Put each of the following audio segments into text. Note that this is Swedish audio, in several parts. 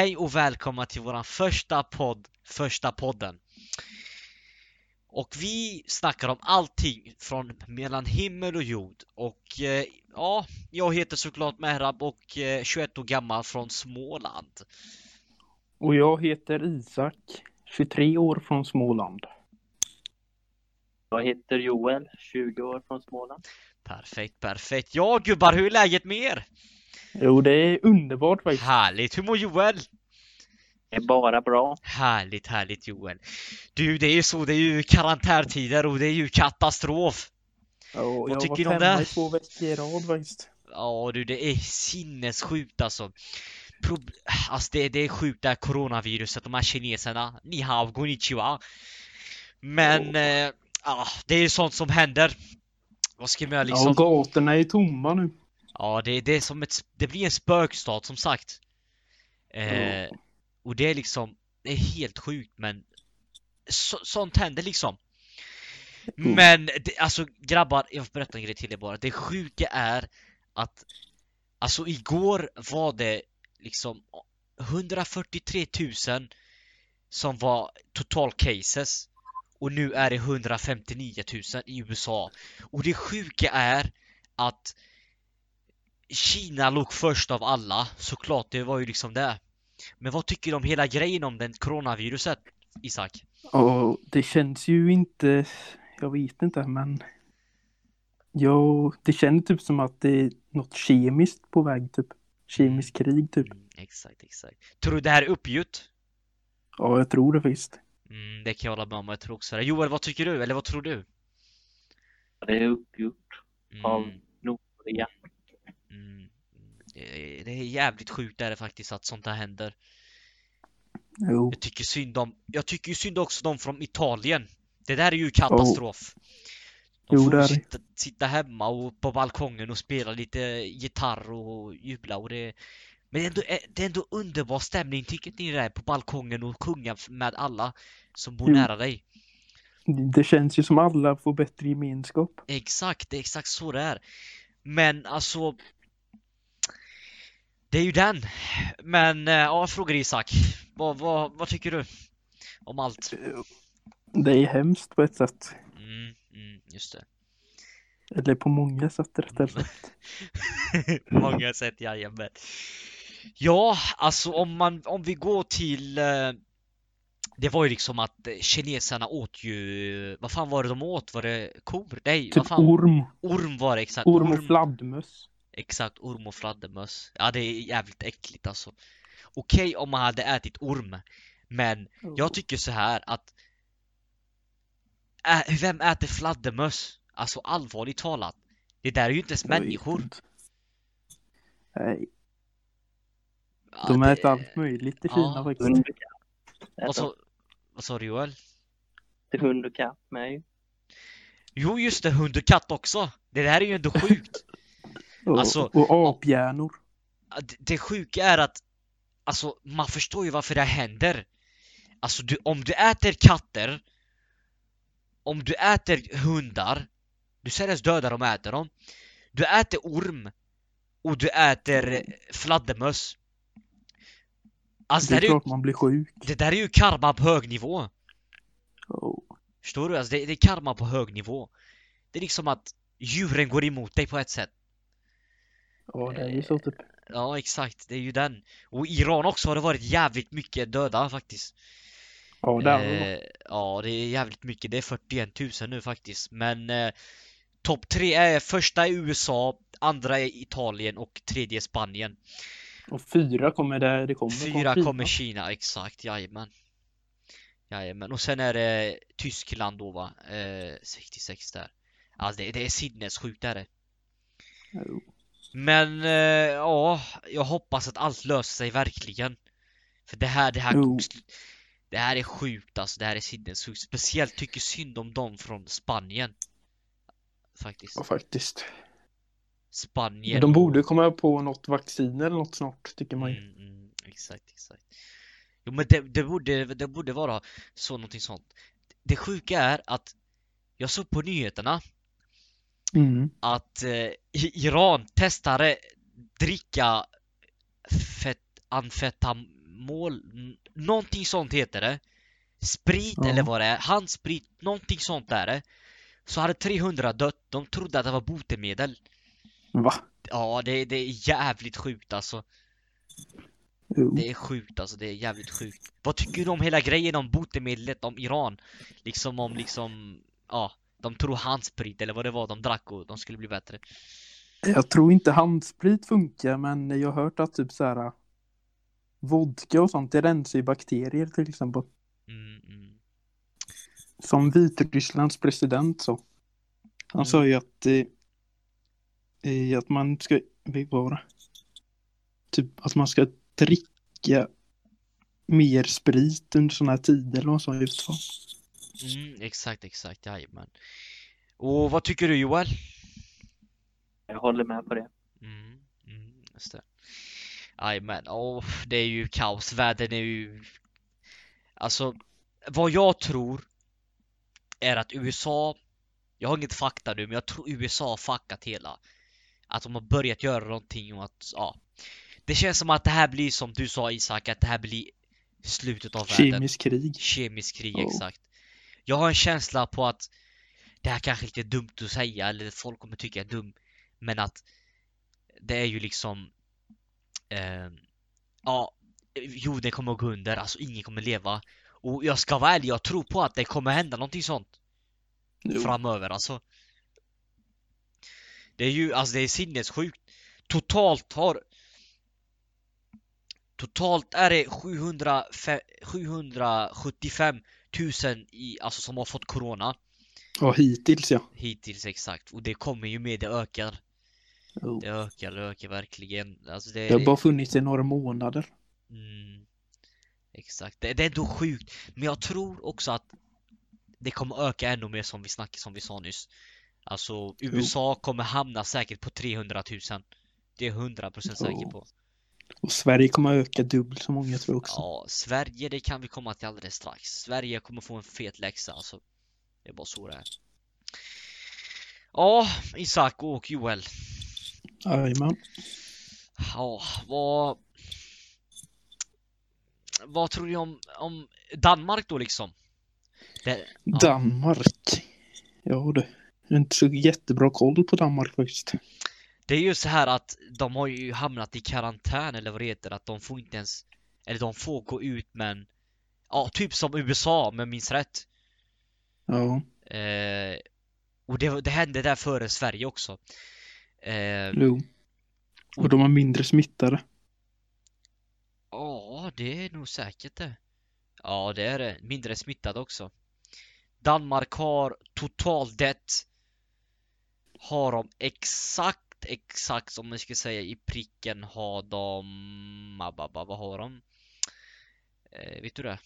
Hej och välkomna till våran första podd, första podden. Och vi snackar om allting från mellan himmel och jord. Och eh, ja, jag heter såklart Mehrab och eh, 21 år gammal från Småland. Och jag heter Isak, 23 år från Småland. Jag heter Joel, 20 år från Småland. Perfekt, perfekt. Ja gubbar, hur är läget med er? Jo, det är underbart faktiskt. Härligt, hur mår Joel? Det är bara bra. Härligt, härligt Joel. Du, det är ju så, det är ju karantäntider och det är ju katastrof. Ja, jag Vad tycker du om varit det? hemma i två veckor i rad faktiskt. Ja du, det är sinnessjukt alltså. Prob alltså det, det är sjukt det här coronaviruset, de här kineserna. Ni hao, konnichiwa. Men, eh, ja, det är ju sånt som händer. Vad ska man göra Ja, liksom? gatorna är tomma nu. Ja, det, det är som ett, det blir en spökstad som sagt. Eh, och det är liksom, det är helt sjukt men så, sånt händer liksom. Mm. Men det, alltså grabbar, jag får berätta en grej till er bara. Det sjuka är att alltså igår var det liksom 143 000 som var total cases och nu är det 159 000 i USA. Och det sjuka är att Kina låg först av alla, såklart, det var ju liksom det. Men vad tycker du om hela grejen om den coronaviruset, Isak? Och det känns ju inte, jag vet inte men. Ja, det känns typ som att det är något kemiskt på väg typ. Kemiskt krig typ. Mm, exakt, exakt. Tror du det här är uppgjort? Ja, jag tror det visst. Mm, det kan jag hålla med om, jag tror också det. Joel, vad tycker du? Eller vad tror du? Det är uppgjort av Mm, Nordkorea. Mm, det, är- jävligt sjukt är det faktiskt att sånt här händer. Jo. Jag tycker synd om, jag tycker synd också de från Italien. Det där är ju katastrof. De Jo, får sitta, sitta hemma och på balkongen och spela lite gitarr och jubla och det Men det är ändå, det är ändå underbar stämning, tycker inte ni det? är På balkongen och sjunga med alla som bor Jo. nära dig. Det känns ju som alla får bättre gemenskap. Exakt, det är exakt så det är. Men alltså Det är ju den. Men eh, ja, jag frågar Isak. Vad, vad, vad tycker du? Om allt? Det är hemskt på ett sätt. Mm, mm, just det. Eller på många sätt rättare sagt. Många sätt, jajamän. Ja, alltså om man, om vi går till eh, Det var ju liksom att kineserna åt ju, vad fan var det de åt? Var det kor? Nej, vad Typ fan? orm. Orm var det exakt. Orm och fladdermöss. Exakt, orm och fladdermöss. Ja, det är jävligt äckligt alltså. Okej om man hade ätit orm, men jag tycker så här att Ä, vem äter fladdermöss? Alltså allvarligt talat. Det där är ju inte ens människor. inte. Nej, Ja, de det- äter allt möjligt i Ja. Kina faktiskt. Vad sa, du Joel? inte hund och katt med ju. Jo just det, hund och katt också! Det där är ju ändå sjukt! Och, Alltså- och aphjärnor. Det- Det sjuka är att Alltså man förstår ju varför det händer Alltså du, om du äter katter Om du äter hundar Du seriöst dödar dem och äter dem Du äter orm Och du äter fladdermöss Alltså Det det, är där är ju, klart man blir sjuk. det där är ju karma på hög nivå Oh. Förstår du? Alltså det, det är karma på hög nivå Det är liksom att djuren går emot dig på ett sätt Ja, det är ju så typ. Ja exakt, det är ju den. Och Iran också har det varit jävligt mycket döda faktiskt. Ja, det är det. Eh, ja, det är jävligt mycket. Det är 41 000 nu faktiskt. Men eh, topp tre är första är USA, andra är Italien och tredje är Spanien. Och fyra kommer där det kommer. Fyra Kina. kommer Kina, exakt, jajamän. Jajamän. Och sen är det Tyskland då va, eh, 66 där. Alltså det, det är sinnessjukt är det. Jo. Men eh, ja, jag hoppas att allt löser sig verkligen. För det här, det här, det här är sjukt alltså, det här är sinnessjukt. Speciellt tycker synd om dem från Spanien. Faktiskt. Ja, faktiskt. Spanien De borde komma på något vaccin eller något snart, tycker man ju. Mm, mm, exakt, exakt. Jo men det, det, borde, det borde vara så någonting sånt. Det sjuka är att jag såg på nyheterna Mm. att eh, Iran testade dricka fet, amfetam, mål... n- Någonting sånt heter det. Sprit Ja. eller vad det är, handsprit, någonting sånt är det. Så hade 300 dött, de trodde att det var botemedel. Va? Ja, det, det är jävligt sjukt alltså. Jo. Det är sjukt alltså, det är jävligt sjukt. Vad tycker du om hela grejen om botemedlet om Iran? Liksom om liksom, ja, de tror handsprit eller vad det var de drack och de skulle bli bättre. Jag tror inte handsprit funkar, men jag har hört att typ så här vodka och sånt, det rensar ju bakterier till exempel. Mm, mm. Som Vitrysslands president så. Han Mm. sa ju att, eh, eh, att man ska, vad? Typ att man ska dricka mer sprit under sådana här tider eller vad sa han just för. Mm, exakt, exakt, jajamän. Och vad tycker du Joel? Jag håller med på det. Mm, mm, just det. Jajamän, åh, det är ju kaos. Världen är ju... Alltså, vad jag tror är att USA, jag har inget fakta nu, men jag tror USA har fuckat hela. Att de har börjat göra någonting och att, ja. Det känns som att det här blir som du sa Isak, att det här blir slutet av världen. Kemisk krig. Kemisk krig, Ja. exakt. Jag har en känsla på att det här kanske inte är dumt att säga, eller folk kommer tycka är dum, men att det är ju liksom eh, ja, jorden kommer att gå under, alltså ingen kommer leva. Och jag ska vara ärlig, jag tror på att det kommer hända någonting sånt Jo. framöver alltså. Det är ju, alltså det är sinnessjukt. Totalt har Totalt är det 700, 775 000 i, alltså som har fått corona Ja, hittills ja. hittills exakt. Och det kommer ju med, det ökar. Jo. Det ökar, det ökar verkligen. Alltså det, Det har bara funnits i några månader. Mm, exakt. Det, det är ändå sjukt. Men jag tror också att det kommer öka ännu mer som vi snackade, som vi sa nyss. Alltså USA kommer hamna säkert på 300 000. Det är 100% säker Jo. på. Och Sverige kommer öka dubbelt så många tror jag också. Ja, Sverige det kan vi komma till alldeles strax. Sverige kommer få en fet läxa alltså. Det är bara så det är. Ja, Isak och Joel. Jajamän. Ja, vad... Vad tror ni om, om Danmark då liksom? Det, Ja. Danmark. Ja du. Inte så jättebra koll på Danmark faktiskt. Det är ju så här att de har ju hamnat i karantän eller vad det heter, att de får inte ens... Eller de får gå ut men... Ja, typ som USA om jag minns rätt. Ja, Eh, och det, det hände där före Sverige också. Eh, jo. Och de har mindre smittade. Ja, det är nog säkert det. Ja, det är det. Mindre smittad också. Danmark har totalt det har de exakt, exakt som man ska säga i pricken har de, ababa, vad har de? Eh, vet du det?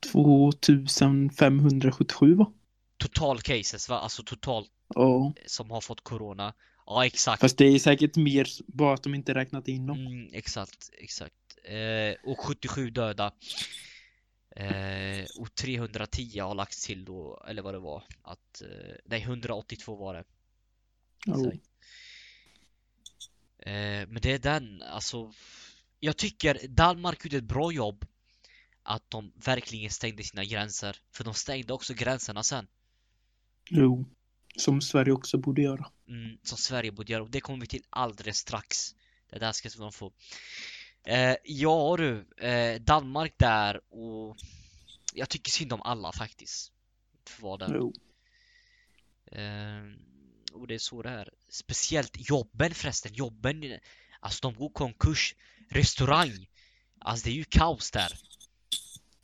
2577 va? Total cases va? Alltså totalt Ja. som har fått corona. Ja, exakt. Fast det är säkert mer bara att de inte räknat in dem. Mm, exakt, exakt. Eh, och 77 döda. Eh, och 310 har lagts till då, eller vad det var. Att, eh, nej, 182 var det. Jo. Eh, men det är den, alltså. Jag tycker Danmark gjorde ett bra jobb. Att de verkligen stängde sina gränser. För de stängde också gränserna sen. Jo. Som Sverige också borde göra. Mm, som Sverige borde göra och det kommer vi till alldeles strax. Det där ska de få. Eh, ja du, eh, Danmark där och jag tycker synd om alla faktiskt. För vad. Jo. Eh, och det är så det är. Speciellt jobben förresten, jobben. Alltså de går konkurs. Restaurang. Alltså det är ju kaos där.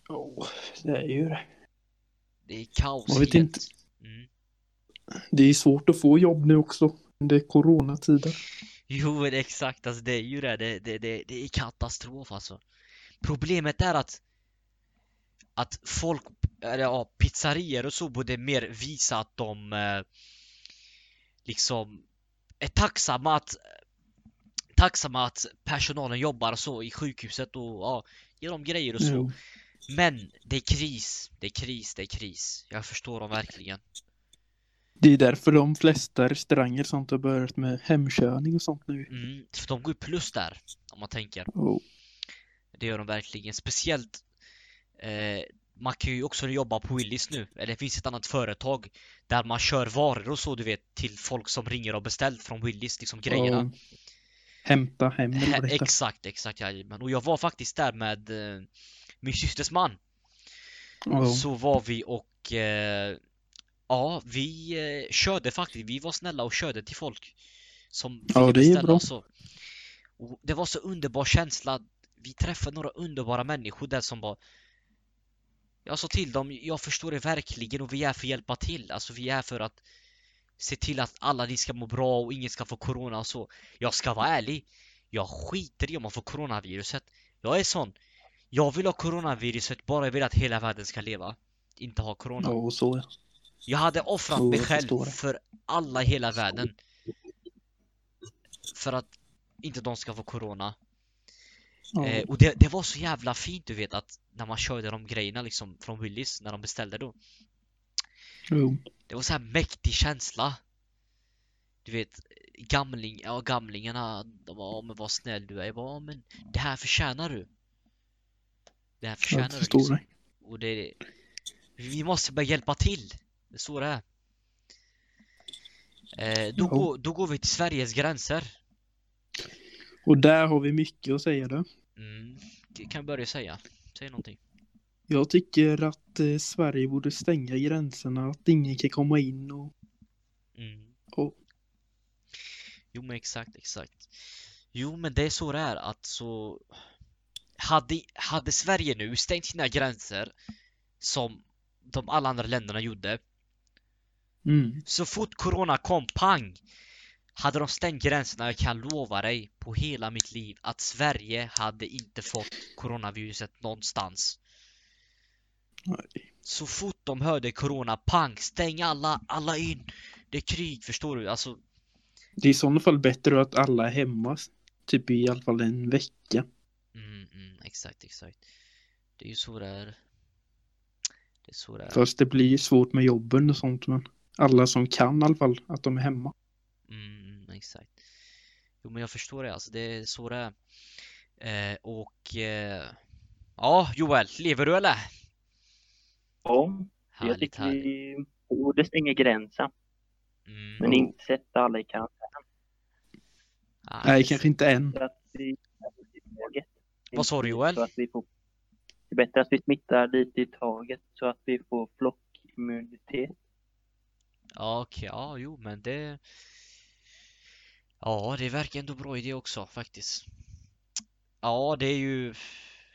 Ja, det är ju det. Det är kaos Jag vet inte. Mm. Det är svårt att få jobb nu också. Det är coronatider. Jo, exakt. Alltså det är ju det. Det, det, det, det är katastrof alltså. Problemet är att att folk, eller ja, pizzerior och så borde mer visa att de eh, liksom är tacksamma att tacksamma att personalen jobbar så i sjukhuset och ja, ger dem grejer och så. Jo. Men det är kris, det är kris, det är kris. Jag förstår dem verkligen. Det är därför de flesta restauranger sånt har börjat med hemkörning och sånt nu. Mm, för de går ju plus där, om man tänker. Oh. Det gör de verkligen. Speciellt eh, man kan ju också jobba på Willys nu. Eller det finns ett annat företag där man kör varor och så du vet till folk som ringer och beställt från Willys, liksom grejerna. Och hämta hem eller heter. Exakt, exakt jajamän. Och jag var faktiskt där med eh, min systers man. Ja. Så var vi och eh, ja, vi eh, körde faktiskt. Vi var snälla och körde till folk som ville det är beställa bra. och så. Och det var så underbar känsla. Vi träffade några underbara människor där som bara Jag sa till dem, jag förstår det verkligen och vi är för att hjälpa till. Alltså vi är för att se till att alla ni ska må bra och ingen ska få corona och så. Jag ska vara ärlig. Jag skiter i om man får coronaviruset. Jag är sån. Jag vill ha coronaviruset bara jag vill att hela världen ska leva. Inte ha corona. Ja, så ja. Jag hade offrat Jo, mig själv för alla i hela världen. För att inte de ska få corona. Eh, och det, det var så jävla fint du vet att när man körde de grejerna liksom från Willys när de beställde då. Jo. Det var så här mäktig känsla. Du vet, gamling, ja, gamlingarna, de var "Ja, men vad snäll du är. Jag bara, "Ja, men det här förtjänar du. Det här förtjänar du liksom. Och det, vi måste börja hjälpa till. Det är så det är. Eh, då, går, då går vi till Sveriges gränser. Och där har vi mycket att säga då. Mm. Kan börja säga. Säg någonting. Jag tycker att eh, Sverige borde stänga gränserna, att ingen kan komma in och... Mm. och Jo men exakt, exakt. Jo men det är så det är att så hade, hade Sverige nu stängt sina gränser som de alla andra länderna gjorde mm, så fort corona kom, pang! Hade de stängt gränserna, jag kan lova dig på hela mitt liv att Sverige hade inte fått coronaviruset någonstans. nej. Så fort de hörde corona, pang! Stäng alla, alla in! Det är krig, förstår du? Alltså, Det är i sådana fall bättre att alla är hemma, typ i alla fall en vecka. mm, mm, exakt, exakt. Det är ju så det är. Det är så det är. Fast det blir svårt med jobben och sånt, men alla som kan i alla fall, att de är hemma. Mm, exakt. Jo men jag förstår det alltså, det är så det är. Eh, och eh, ja, Joel, lever du eller? Ja, jag Härligt, tycker härligt. vi borde stänga gränsen, Mm, men inte sätta alla i karantän. ah, Nej, kanske inte än. Vi. Vad sa du, Joel? Så att vi får, det är bättre att vi smittar lite i taget så att vi får flockimmunitet. Ja, okej, ja, jo men det... Ja, det verkar ändå bra idé också faktiskt. Ja, det är ju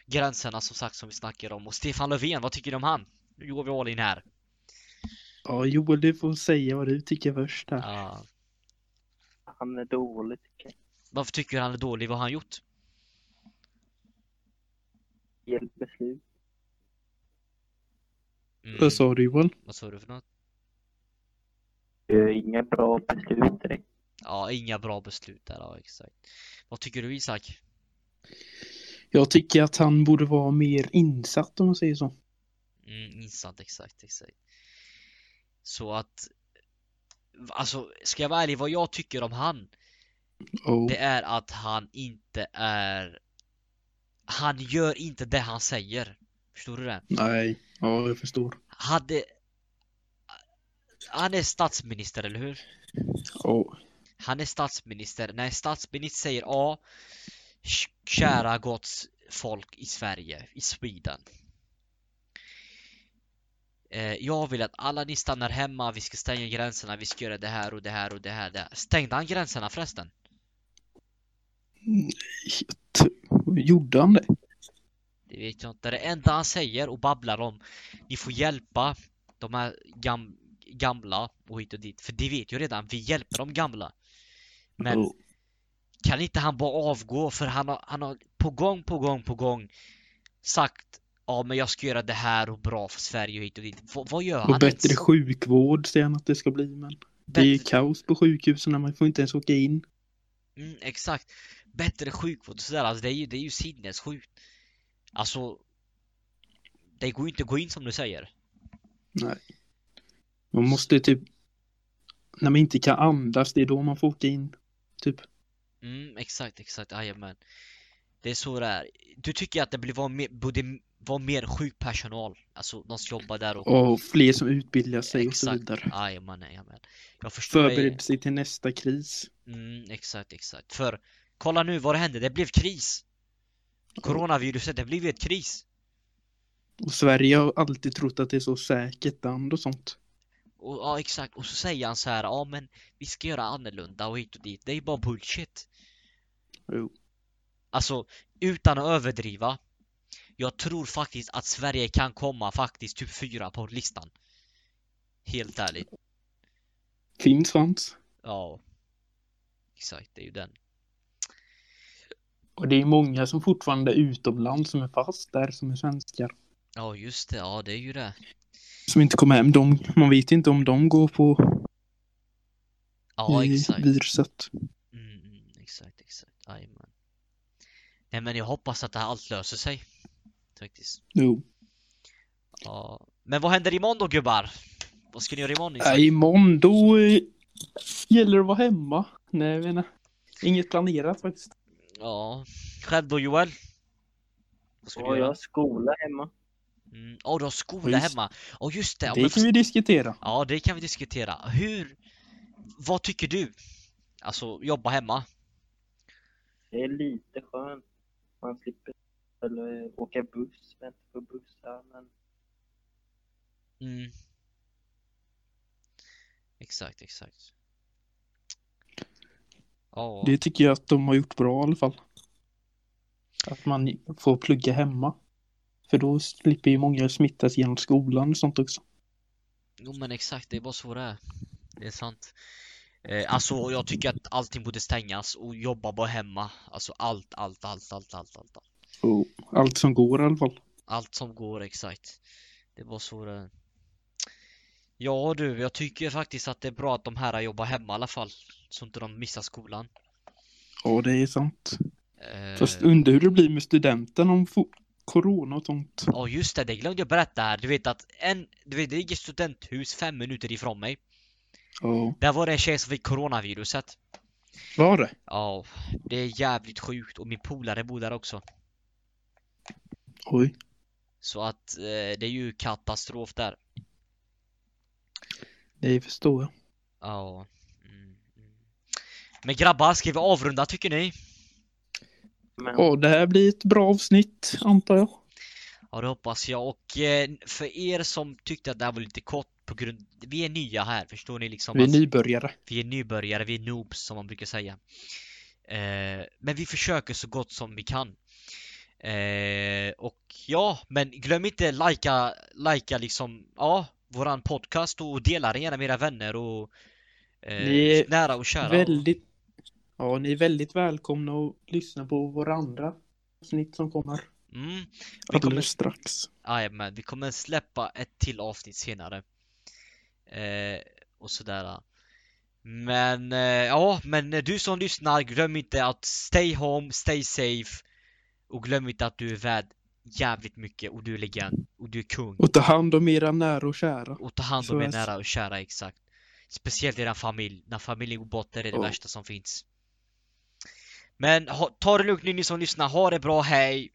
gränserna som sagt som vi snackar om. Och Stefan Löfven, vad tycker du om han? Nu går vi all in här. Ja, Joel, du får säga vad du tycker först här. Ja. Han är dålig tycker jag. Varför tycker du han är dålig? Vad har han gjort? Fel beslut. Mm, Vad sa du Joel? vad sa du för något? Gör Inga bra beslut direkt. Ja, inga bra beslut där, ja exakt. Vad tycker du Isak? Jag tycker att han borde vara mer insatt om man säger så. Mm, insatt, exakt, exakt. Så att, alltså, ska jag vara ärlig, vad jag tycker om han, Och, det är att han inte är, han gör inte det han säger. Förstår du det? nej, ja jag förstår. Hade, han är statsminister, eller hur? Ja, Han är statsminister. När en statsminister säger A, kära gott folk i Sverige, i Sweden. Eh, jag vill att alla ni stannar hemma, vi ska stänga gränserna, vi ska göra det här och det här och det här. Det här. Stängde han gränserna förresten? gjorde han det? Det vet jag inte. Det enda han säger och babblar om, ni får hjälpa de här gam gamla och hit och dit. För det vet ju redan, vi hjälper de gamla. Men Ja. kan inte han bara avgå? För han har, han har på gång, på gång, på gång sagt Ja men jag ska göra det här och bra för Sverige och hit och dit. V vad gör han Och bättre ens? sjukvård säger han att det ska bli, men det är kaos på sjukhusen, man får inte ens åka in. Mm, exakt. Bättre sjukvård och sådär. Alltså det är ju, det är ju sinnessjukt. Alltså. Det går ju inte att gå in som du säger. Nej. Man måste typ, när man inte kan andas, det är då man får åka in. Typ. Mm, exakt, exakt. Jajamän. Det är så det är. Du tycker att det borde vara mer, borde vara mer sjukpersonal? Alltså de som jobbar där och... Och fler som utbildar sig och så Exakt. vidare. Jajamän, jajamän. Jag förstår dig. Förbereder sig till nästa kris. Mm, exakt, exakt. För kolla nu vad det hände. Det blev kris. Coronaviruset, det blev ett kris. Och Sverige har alltid trott att det är så säkert land och sånt. Och, ja, exakt. Och så säger han så här, ja men vi ska göra annorlunda och hit och dit. Det är bara bullshit. Jo. Alltså, utan att överdriva. Jag tror faktiskt att Sverige kan komma faktiskt typ fyra på listan. Helt ärligt. Finns chans. Ja. Exakt, det är ju den. Och det är många som fortfarande är utomlands som är fast där som är svenskar. Ja, just det. Ja, det är ju det. Som inte kommer hem. De, man vet inte om de går på Ja, i exakt. viruset. Mm, mm, exakt, exakt. Jajamän. Nej, men jag hoppas att det här allt löser sig. Faktiskt. Jo. Ja. Men vad händer imorgon då gubbar? Vad ska ni göra imorgon? Nej, imorgon då eh, gäller det att vara hemma. Nej, jag inte. Inget planerat faktiskt. Ja. Själv då Joel? Vad ska Och du jag göra? har skola hemma. Mm. Oh, du har skola Just- hemma. Åh just det. Det men kan vi diskutera. Ja, det kan vi diskutera. Hur... Vad tycker du? Alltså, jobba hemma? Det är lite skönt. Man slipper eller åka buss, vänta på bussar. Men Mm. Exakt, exakt. Ja. Det tycker jag att de har gjort bra i alla fall. Att man får plugga hemma. För då slipper ju många smittas genom skolan och sånt också. Jo men exakt, det är bara så det är. Det är sant. Eh, alltså jag tycker att allting borde stängas och jobba bara hemma. Alltså allt, allt, allt, allt, allt, allt. Allt, Och allt som går i alla fall. allt som går exakt. Det är bara så det är. Ja du, jag tycker faktiskt att det är bra att de här jobbar hemma i alla fall. Så inte de missar skolan. Ja, det är sant. Eh, Fast undrar hur det blir med studenten om corona och sånt. Ja just det, det glömde jag berätta här. Du vet att en, du vet det ligger studenthus fem minuter ifrån mig. Ja, Där var det en tjej som fick coronaviruset. var det? Ja, det är jävligt sjukt och min polare bor där också. Oj. Så att eh, det är ju katastrof där. Det förstår jag. Ja. Mm, mm. Men grabbar, ska vi avrunda tycker ni? Men Ja, det här blir ett bra avsnitt antar jag. Ja det hoppas jag och eh, för er som tyckte att det här var lite kort på grund Vi är nya här, förstår ni liksom? Vi är Alltså, nybörjare. vi är nybörjare, vi är noobs som man brukar säga. Eh, men vi försöker så gott som vi kan. Eh, och ja, men glöm inte likea, likea liksom, ja, våran podcast och dela den gärna med era vänner och eh, Ni är nära och kära. Väldigt... Ja, ni är väldigt välkomna att lyssna på våra andra avsnitt som kommer Mm, vi kommer strax. Jajamän, vi kommer släppa ett till avsnitt senare. Eh, och sådär. Men eh, ja, men du som lyssnar, glöm inte att stay home, stay safe. Och glöm inte att du är värd jävligt mycket och du är legend och du är kung. Och ta hand om era nära och kära. Och ta hand om er är- nära och kära, exakt. Speciellt er familj. När familjen går bort är det det Ja. värsta som finns. Men ha, ta det lugnt ni som lyssnar, ha det bra, hej!